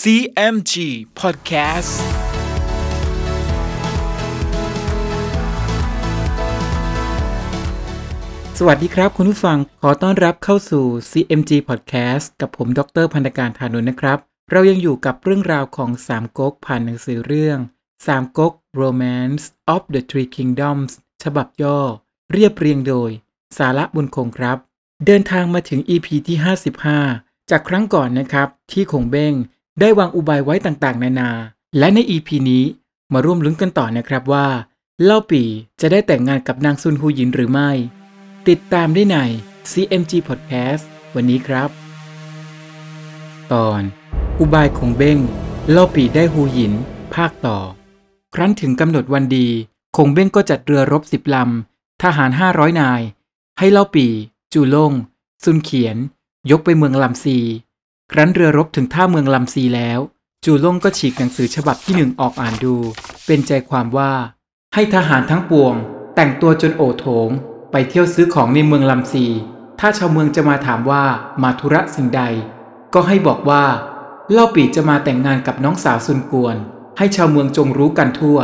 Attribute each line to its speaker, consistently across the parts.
Speaker 1: CMG Podcast
Speaker 2: สวัสดีครับคุณผู้ฟัง ขอต้อนรับเข้าสู่ CMG Podcast กับผม ดรพันธการธานุนนะครับ เรายังอยู่กับเรื่องราวของสามก๊กผ่านหนังสือเรื่องสามก๊ก Romance of the Three Kingdoms ฉบับย่อ เรียบเรียงโดย สาระบุญคงครับ เดินทางมาถึง EP ที่ 55 จากครั้งก่อนนะครับ ที่คงเบ้ง ได้วางอุบายไว้ต่างๆ นานา และใน EP นี้มาร่วมลุ้นกันต่อนะครับว่า เล่าปีจะได้แต่งงานกับนางซุนฮูหยินหรือไม่ ติดตามได้ใน CMG Podcast วันนี้ครับ ตอน อุบายของเบ้ง เล่าปีได้ฮูหยิน ภาคต่อ ครั้นถึงกำหนดวันดีคงเบ้งก็จัดเรือรบสิบลำ ทหารห้าร้อยนาย ให้เล่าปี จูลงซุนเขียน ยกไปเมืองลำซี ครั้นเรือรบถึงท่าเมืองลำซีแล้ว จูล่งก็ฉีกหนังสือฉบับที่หนึ่งออกอ่านดู เป็นใจความว่า ให้ทหารทั้งปวง แต่งตัวจนโอโถง ไปเที่ยวซื้อของในเมืองลำซี ถ้าชาวเมืองจะมาถามว่ามาธุระสิ่งใด ก็ให้บอกว่าเล่าปีจะมาแต่งงานกับน้องสาวซุนกวน ให้ชาวเมืองจงรู้กันทั่ว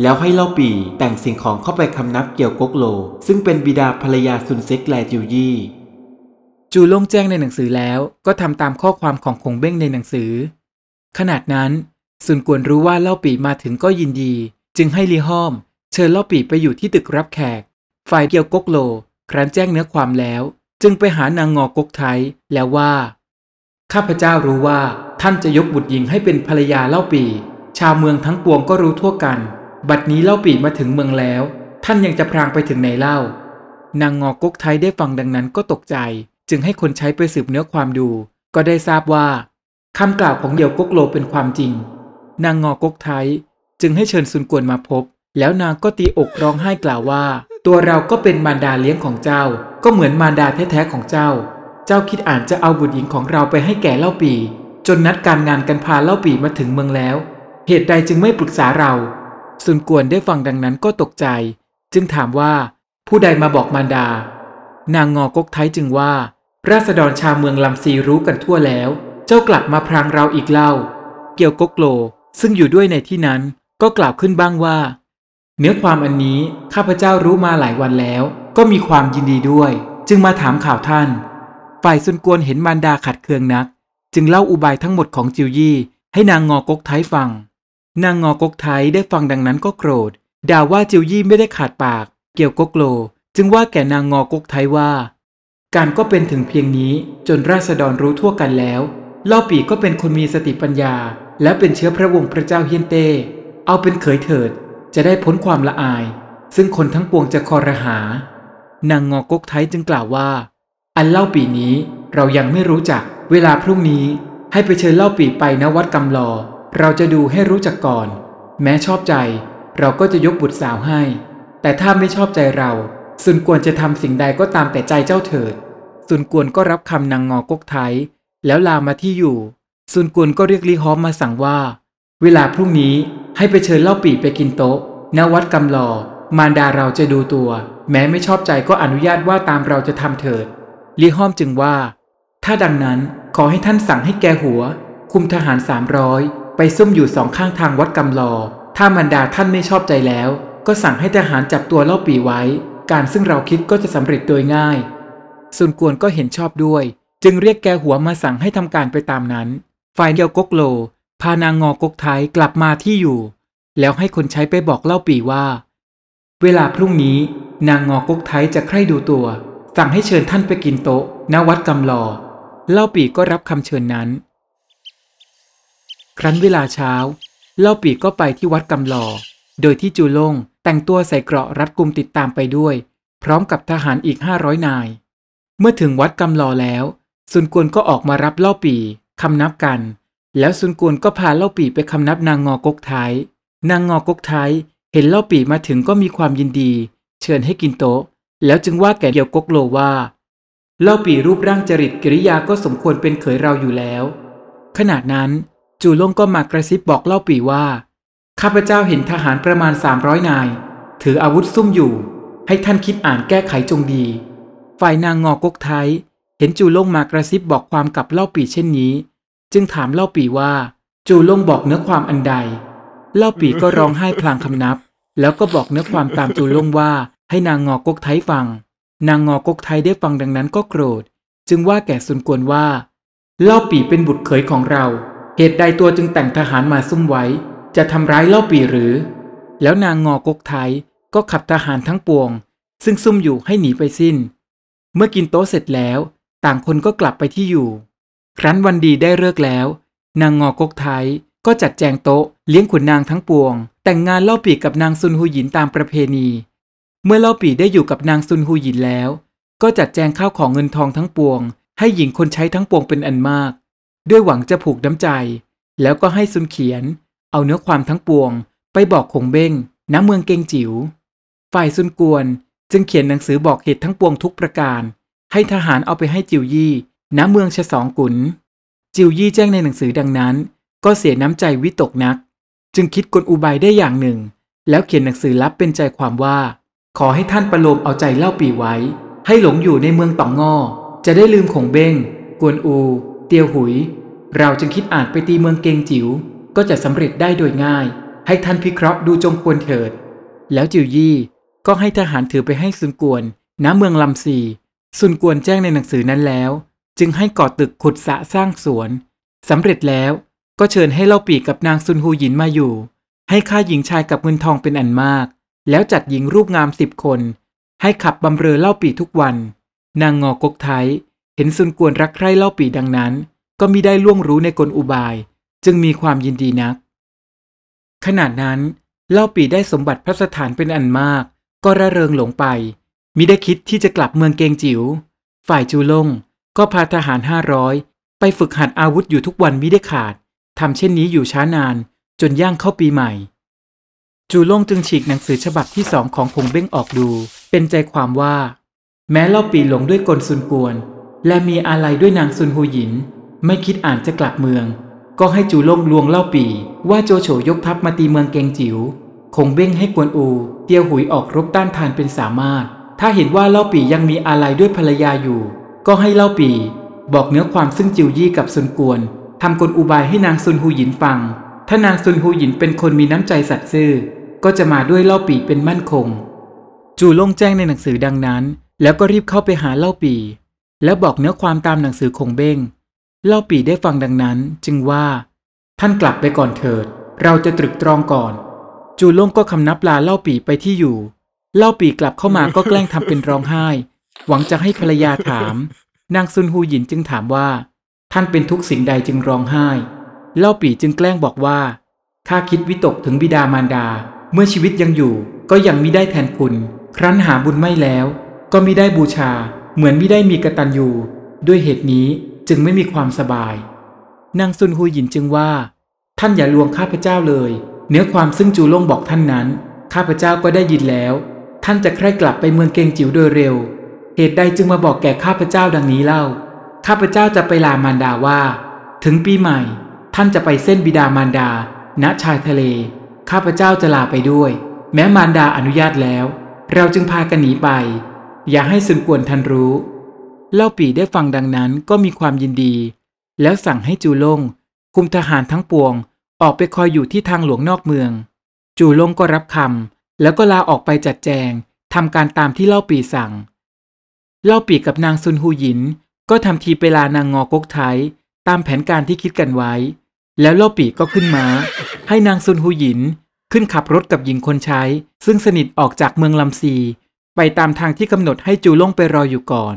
Speaker 3: แล้วให้เล่าปีแต่งสิ่งของเข้าไปคำนับเกี่ยวกกโล ซึ่งเป็นบิดาภรรยาซุนเซ็กแลจิวยี่
Speaker 2: จูโล่งแจ้งในหนังสือแล้วก็ทำตามข้อความของคงเบ้งในหนังสือ ขนาดนั้นซุนกวนรู้ว่าเล่าปี่มาถึงก็ยินดี จึงให้ลีห้อม เชิญเล่าปี่ไปอยู่ที่ตึกรับแขก ฝ่ายเกียวกกโล ครั้นแจ้งเนื้อความแล้ว จึงไปหานางงอกกไทยแล้วว่า ข้าพเจ้ารู้ว่าท่านจะยกบุตรหญิงให้เป็นภรรยาเล่าปี่ชาวเมืองทั้งปวงก็รู้ทั่วกัน บัดนี้เล่าปี่มาถึงเมืองแล้ว ท่านยังจะพรางไปถึงไหนเล่า นางงอกกไทยได้ฟังดังนั้นก็ตกใจ จึงให้คนใช้ไปสืบเนื้อความดู ก็ได้ทราบว่าคำกล่าวของเดียวกกโลเป็นความจริง นางงอกกไทยจึงให้เชิญซุนกวนมาพบ แล้วนางก็ตีอกร้องไห้กล่าวว่า ตัวเราก็เป็นมารดาเลี้ยงของเจ้า ก็เหมือนมารดาแท้ๆของเจ้า เจ้าคิดอ่านจะเอาบุตรหญิงของเราไปให้แก่เล่าปี จนนัดการงานกันพาเล่าปีมาถึงเมืองแล้ว เหตุใดจึงไม่ปรึกษาเราซุนกวนได้ฟังดังนั้นก็ตกใจ จึงถามว่า ผู้ใดมาบอกมารดา นางงอกกไทยจึงว่า ราษฎรชาวเมืองลำซีรู้กันทั่วแล้ว เจ้ากลับมาพรางเราอีกเล่า เกียวกกโล ซึ่งอยู่ด้วยในที่นั้นก็กล่าวขึ้นบ้างว่า เนื้อความอันนี้ข้าพเจ้ารู้มาหลายวันแล้ว ก็มีความยินดีด้วย จึงมาถามข่าวท่าน ฝ่ายซุนกวนเห็นมารดาขัดเคืองนัก จึงเล่าอุบายทั้งหมดของจิวยี่ ให้นางงอกกไทฟัง นางงอกกไทได้ฟังดังนั้นก็โกรธด่าว่าจิวยี่ไม่ได้ขาดปาก เกี่ยวกกโล จึงว่าแก่นางงอกกไทว่า การก็เป็นถึงเพียงนี้จนราษฎรรู้ทั่วกันแล้วเล่าปีก็เป็นคนมีสติปัญญา และเป็นเชื้อพระวงศ์พระเจ้าเฮียนเต้เอาเป็นเขยเถิด จะได้พ้นความละอาย ซึ่งคนทั้งปวงจะคอรหา นางงอกกไทยจึงกล่าวว่า อันเล่าปีนี้เรายังไม่รู้จัก เวลาพรุ่งนี้ให้ไปเชิญเล่าปีไปณวัดกำลอ เราจะดูให้รู้จักก่อน แม้ชอบใจ เราก็จะยกบุตรสาวให้ แต่ถ้าไม่ชอบใจเรา สุนกวนจะทำสิ่งใดก็ตามแต่ใจเจ้าเถิดสุนกวนก็รับคำนางงอกกไทยแล้วลามาที่อยู่สุนกวนก็เรียกลีฮอมมาสั่งว่า เวลาพรุ่งนี้ให้ไปเชิญเล่าปี่ไปกินโต๊ะณวัดกำลอ มารดาเราจะดูตัว แม้ไม่ชอบใจก็อนุญาตว่าตามเราจะทำเถิดลีฮอมจึงว่า ถ้าดังนั้นขอให้ท่านสั่งให้แกหัว คุมทหารสามร้อยไปซุ่มอยู่สองข้างทางวัดกำลอ ถ้ามารดาท่านไม่ชอบใจแล้ว ก็สั่งให้ทหารจับตัวเล่าปี่ไว้ การซึ่งเราคิดก็จะสำเร็จโดยง่ายซุนกวนก็เห็นชอบด้วย จึงเรียกแกหัวมาสั่งให้ทำการไปตามนั้น ฝ่ายเดียวกกโล พานางงอกกไทยกลับมาที่อยู่ แล้วให้คนใช้ไปบอกเล่าปีว่า เวลาพรุ่งนี้นางงอกกไทยจะใคร่ดูตัว สั่งให้เชิญท่านไปกินโต๊ะณวัดกำลอ เล่าปีก็รับคำเชิญนั้น ครั้นเวลาเช้า เล่าปีก็ไปที่วัดกำลอ โดยที่จูลง แต่งตัวใส่เกราะรัดกุมติดตามไปด้วย พร้อมกับทหารอีกห้าร้อยนาย เมื่อถึงวัดกำลอแล้ว ซุนกวนก็ออกมารับเล่าปีคำนับกัน แล้วซุนกวนก็พาเล่าปีไปคำนับนางงอกกไทยนางงอกกไทยเห็นเล่าปีมาถึงก็มีความยินดี เชิญให้กินโต๊ะ แล้วจึงว่าแก่เดียวกกโลว่า เล่าปีรูปร่างจริตกิริยาก็สมควรเป็นเขยเราอยู่แล้ว ขณะนั้นจูลงก็มากระซิบบอกเล่าปีว่า ข้าพเจ้าเห็นทหารประมาณ 300 นาย ถืออาวุธซุ่มอยู่ ให้ท่านคิดอ่านแก้ไขจงดี ฝ่ายนางงอกกไทย เห็นจูล่งมากระซิบบอกความกับเล่าปีเช่นนี้ จึงถามเล่าปีว่า จูล่งบอกเนื้อความอันใด เล่าปีก็ร้องไห้พลางคำนับ แล้วก็บอกเนื้อความตามจูล่งว่า ให้นางงอกกไทยฟัง นางงอกกไทยได้ฟังดังนั้นก็โกรธ จึงว่าแก่ซุนกวนว่า เล่าปีเป็นบุตรเขยของเรา เหตุใดตัวจึงแต่งทหารมาซุ่มไว้ จะทำร้ายเล่าปีหรือ แล้วนางงอกกไทยก็ขับทหารทั้งปวง ซึ่งซุ่มอยู่ให้หนีไปสิ้น เมื่อกินโต๊ะเสร็จแล้ว ต่างคนก็กลับไปที่อยู่ ครั้นวันดีได้เลิกแล้ว นางงอกกไทยก็จัดแจงโต๊ะเลี้ยงขุนนางทั้งปวง แต่งงานเล่าปีกับนางซุนฮูหยินตามประเพณี เมื่อเล่าปีได้อยู่กับนางซุนฮูหยินแล้ว ก็จัดแจงข้าวของเงินทองทั้งปวง ให้หญิงคนใช้ทั้งปวงเป็นอันมาก ด้วยหวังจะผูกน้ำใจ แล้วก็ให้ซุนเขียน เอาเนื้อความทั้งปวง ไปบอกคงเบ้งณเมืองเกงจิ๋วฝ่ายซุนกวนจึงเขียนหนังสือบอกเหตุทั้งปวงทุกประการ ให้ทหารเอาไปให้จิวยี่ณเมืองชะสองกุนจิวยี่แจ้งในหนังสือดังนั้น ก็เสียน้ำใจวิตกนัก จึงคิดกลอุบายได้อย่างหนึ่ง แล้วเขียนหนังสือลับเป็นใจความว่า ขอให้ท่านประโลมเอาใจเล่าปีไว้ ให้หลงอยู่ในเมืองตองงอจะได้ลืมขงเบ้ง กวนอู เตียวหุย เราจึงคิดอ่านไปตีเมืองเกงจิ๋ว ก็จะสำเร็จได้โดยง่าย ให้ท่านพิเคราะห์ดูจงควรเถิด แล้วจิวยี่ก็ให้ทหารถือไปให้ซุนกวนณเมืองลำซีซุนกวนแจ้งในหนังสือนั้นแล้ว จึงให้ก่อตึกขุดสะสร้างสวนสำเร็จแล้วก็เชิญให้เล่าปีกับนางซุนฮูหยินมาอยู่ ให้ค่าหญิงชายกับเงินทองเป็นอันมาก แล้วจัดหญิงรูปงามสิบคน ให้ขับบำเรอเล่าปีทุกวัน นางงอกกไทยเห็นซุนกวนรักใคร่เล่าปีดังนั้น ก็มิได้ล่วงรู้ในกลอุบาย จึงมีความยินดีนัก ขณะนั้นเล่าปีได้สมบัติพระสถานเป็นอันมาก ก็ระเริงหลงไปมิได้คิดที่จะกลับเมืองเกงจิว๋วฝ่ายจูลงก็พาทหารห้าร้อยไปฝึกหัดอาวุธอยู่ทุกวันมิได้ขาดทำเช่นนี้อยู่ช้านานจนย่างเข้าปีใหม่ จูลงจึงฉีกหนังสือฉบับที่สองของคงเบ้งออกดู เป็นใจความว่า แม้เล่าปีหลงด้วยกลซุนกวน และมีอะไรด้วยนางซุนฮูหยิน ไม่คิดอ่านจะกลับเมือง ก็ให้จูลงลวงเล่าปีว่าโจโฉยกทัพมาตีเมืองเกงจิว๋วคงเบ้งให้กวนอู เตียวหุยออกรบต้านทานเป็นสามารถ ถ้าเห็นว่าเล่าปียังมีอะไรด้วยภรรยาอยู่ ก็ให้เล่าปี บอกเนื้อความซึ่งจิวยี่กับซุนกวนทำกลอุบายให้นางซุนฮูหยินฟัง ถ้านางซุนฮูหยินเป็นคนมีน้ำใจสัตย์ซื่อ ก็จะมาด้วยเล่าปีเป็นมั่นคง จูลงแจ้งในหนังสือดังนั้น แล้วก็รีบเข้าไปหาเล่าปี แล้วบอกเนื้อความตามหนังสือคงเบ้ง เล่าปีได้ฟังดังนั้นจึงว่า ท่านกลับไปก่อนเถิด เราจะตรึกตรองก่อน จูล่งก็คำนับลาเล่าปีไปที่อยู่ เล่าปีกลับเข้ามาก็แกล้งทำเป็นร้องไห้ หวังจะให้ภรรยาถาม นางซุนฮูหยินจึงถามว่า ท่านเป็นทุกสิ่งใดจึงร้องไห้ เล่าปีจึงแกล้งบอกว่าข้าคิดวิตกถึงบิดามารดา เมื่อชีวิตยังอยู่ ก็ยังมิได้แทนคุณ ครั้นหาบุญไม่แล้ว ก็มิได้บูชา เหมือนมิได้มีกตัญญูด้วยเหตุนี้ จึงไม่มีความสบาย นางซุนฮูหยินจึงว่า ท่านอย่าลวงข้าพเจ้าเลย เนื้อความซึ่งจูล่งบอกท่านนั้น ข้าพเจ้าก็ได้ยินแล้ว ท่านจะใคร่กลับไปเมืองเกงจิ๋วโดยเร็ว เหตุใดจึงมาบอกแก่ข้าพเจ้าดังนี้เล่า ข้าพเจ้าจะไปลามารดาว่า ถึงปีใหม่ ท่านจะไปเส้นบิดามารดา ณชายทะเล ข้าพเจ้าจะลาไปด้วย แม้มารดาอนุญาตแล้ว เราจึงพากันหนีไป อย่าให้ซึนกวนทันรู้ เล่าปีได้ฟังดังนั้นก็มีความยินดี แล้วสั่งให้จูลง คุมทหารทั้งปวง ออกไปคอยอยู่ที่ทางหลวงนอกเมือง จูลงก็รับคำแล้วก็ลาออกไปจัดแจงทำการตามที่เล่าปีสั่ง เล่าปีกับนางซุนฮูหยิน ก็ทำทีไปลานางงอกกไทยตามแผนการที่คิดกันไว้ แล้วเล่าปีก็ขึ้นมา้า ให้นางซุนฮูหยินขึ้นขับรถกับหญิงคนใช้ ซึ่งสนิทออกจากเมืองลำซี ไปตามทางที่กำหนดให้จูลงไปรออยู่ก่อน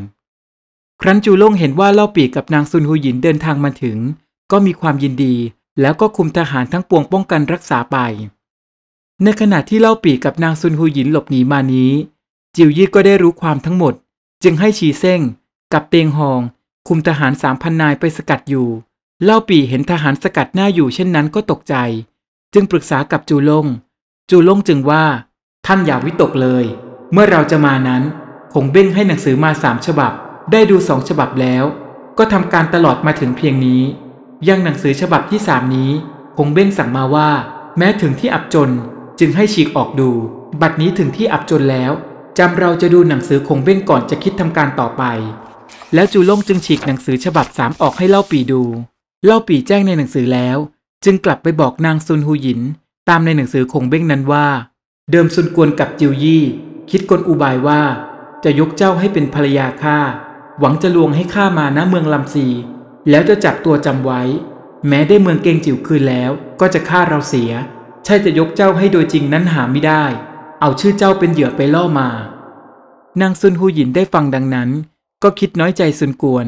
Speaker 2: ครั้นจูล่งเห็นว่าเล่าปีกับนางซุนฮูหยินเดินทางมาถึง ก็มีความยินดี แล้วก็คุมทหารทั้งปวงป้องกันรักษาไป ในขณะที่เล่าปีกับนางซุนฮูหยินหลบหนีมานี้ จิวยี่ก็ได้รู้ความทั้งหมด จึงให้ชีเซ้งกับเตียงหอง คุมทหารสามพันนายไปสกัดอยู่ เล่าปีเห็นทหารสกัดหน้าอยู่เช่นนั้นก็ตกใจ จึงปรึกษากับจูลงจูลงจึงว่า ท่านอย่าวิตกเลย เมื่อเราจะมานั้นคงเบ้งให้หนังสือมาสามฉบับ ได้ดูสองฉบับแล้ว ก็ทำการตลอดมาถึงเพียงนี้ ยังหนังสือฉบับที่สามนี้ คงเบ้งสั่งมาว่า แม้ถึงที่อับจนจึงให้ฉีกออกดู บัดนี้ถึงที่อับจนแล้วจำเราจะดูหนังสือคงเบ้งก่อนจะคิดทำการต่อไป แล้วจูลงจึงฉีกหนังสือฉบับสามออกให้เล่าปีดู เล่าปีแจ้งในหนังสือแล้ว จึงกลับไปบอกนางซุนฮูหยิน ตามในหนังสือคงเบ้งนั้นว่า เดิมซุนกวนกับจิวยี่ คิดกลอุบายว่า จะยกเจ้าให้เป็นภรรยาข้า หวังจะลวงให้ข้ามาณเมืองลำซี แล้วจะจับตัวจำไว้ แม้ได้เมืองเกงจิ๋วคืนแล้วก็จะฆ่าเราเสีย ใช่จะยกเจ้าให้โดยจริงนั้นหาไม่ได้ เอาชื่อเจ้าเป็นเหยื่อไปล่อมา นางซุนฮูหยินได้ฟังดังนั้น ก็คิดน้อยใจซุนกวน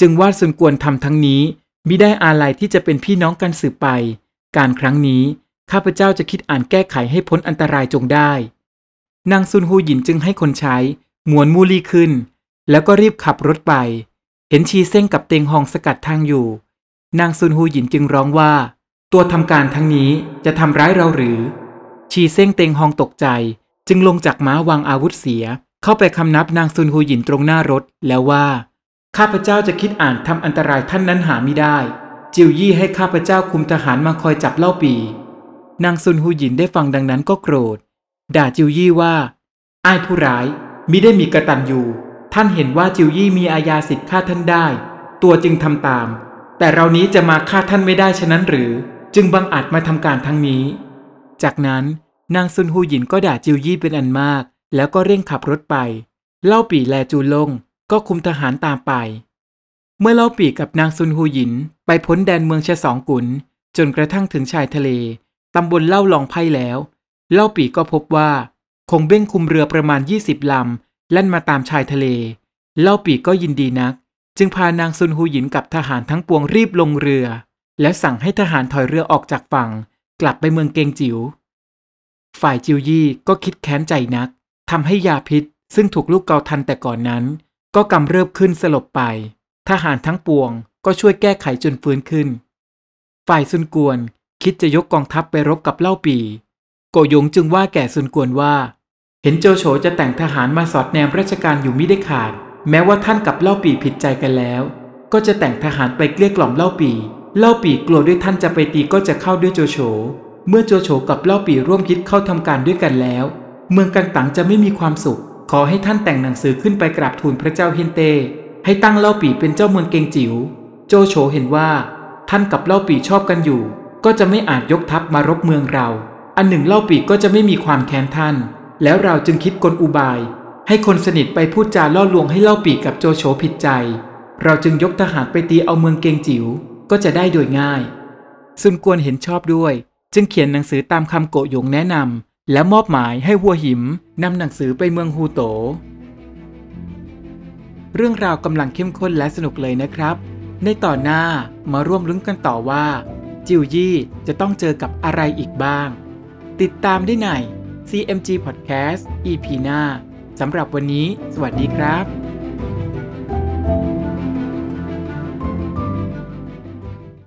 Speaker 2: จึงว่าซุนกวนทำทั้งนี้มิได้อาลัยที่จะเป็นพี่น้องกันสืบไป การครั้งนี้ข้าพเจ้าจะคิดอ่านแก้ไขให้พ้นอันตรายจงได้ นางซุนฮูหยินจึงให้คนใช้หมวนมูลีขึ้น แล้วก็รีบขับรถไป เห็นชีเซ้งกับเตงฮองสกัดทางอยู่ นางซุนฮูหยินจึงร้องว่า ตัวทำการทั้งนี้จะทำร้ายเราหรือ ชีเซ้งเตงฮองตกใจ จึงลงจากม้าวางอาวุธเสีย เข้าไปคำนับนางซุนฮูหยินตรงหน้ารถแล้วว่าข้าพเจ้าจะคิดอ่านทำอันตรายท่านนั้นหาไม่ได้ จิวยี่ให้ข้าพเจ้าคุมทหารมาคอยจับเล่าปี นางซุนฮูหยินได้ฟังดังนั้นก็โกรธ ด่าจิวยี่ว่า อ้ายผู้ร้ายมิได้มีกระตันอยู่ ท่านเห็นว่าจิวยี่มีอาญาสิทธิ์ฆ่าท่านได้ ตัวจึงทำตาม แต่เรานี้จะมาฆ่าท่านไม่ได้ฉะนั้นหรือ จึงบังอาจมาทำการทั้งนี้ จากนั้นนางซุนฮูหยินก็ด่าจิวยี่เป็นอันมาก แล้วก็เร่งขับรถไป เล่าปี่แลจูลงก็คุมทหารตามไป เมื่อเล่าปี่กับนางซุนฮูหยินไปพ้นแดนเมืองชะสองกุนจนกระทั่งถึงชายทะเลตำบลเล่าลองไพ่แล้ว เล่าปี่ก็พบว่า คงเบ้งคุมเรือประมาณ 20ลำ แล่นมาตามชายทะเล เล่าปีก็ยินดีนัก จึงพานางซุนฮูหยินกับทหารทั้งปวงรีบลงเรือ และสั่งให้ทหารถอยเรือออกจากฝั่ง กลับไปเมืองเกงจิว๋วฝ่ายจิวยี่ก็คิดแค้นใจนักทำให้ยาพิษ ซึ่งถูกลูกเกาทันแต่ก่อนนั้น ก็กำเริบขึ้นสลบไป ทหารทั้งปวงก็ช่วยแก้ไขจนฟื้นขึ้น ฝ่ายซุนกวนคิดจะยกกองทัพไปรบกับเล่าปี โกยงจึงว่าแก่ซุนกวนว่า เห็นโจโฉจะแต่งทหารมาสอดแนมราชการอยู่มิได้ขาด แม้ว่าท่านกับเล่าปีผิดใจกันแล้ว ก็จะแต่งทหารไปเกลี้ยกล่อมเล่าปีเล่าปีกลัวด้วยท่านจะไปตีก็จะเข้าด้วยโจโฉ เมื่อโจโฉกับเล่าปีร่วมคิดเข้าทำการด้วยกันแล้ว เมืองกันตังจะไม่มีความสุข ขอให้ท่านแต่งหนังสือขึ้นไปกราบทูลพระเจ้าเฮนเต ให้ตั้งเล่าปีเป็นเจ้าเมืองเกงจิว๋ว โจโฉเห็นว่า ท่านกับเล่าปีชอบกันอยู่ ก็จะไม่อาจยกทัพมารบเมืองเรา อันหนึ่งเล่าปีก็จะไม่มีความแค้นท่าน แล้วเราจึงคิดกลอุบาย ให้คนสนิทไปพูดจาล่อลวงให้เล่าปีกับโจโฉผิดใจ เราจึงยกทหารไปตีเอาเมืองเกงจิว๋วก็จะได้โดยง่ายซุนกวนเห็นชอบด้วย จึงเขียนหนังสือตามคำโกหยงแนะนำและมอบหมายให้หัวหิมนำหนังสือไปเมืองฮูโต เรื่องราวกำลังเข้มข้นและสนุกเลยนะครับ ในต่อนหน้ามาร่วมลุ้นกันต่อว่า จิวยี่จะต้องเจอกับอะไรอีกบ้าง ติดตามได้ใน CMG Podcast EP หน้าสำหรับวันนี้ สวัสดีครับ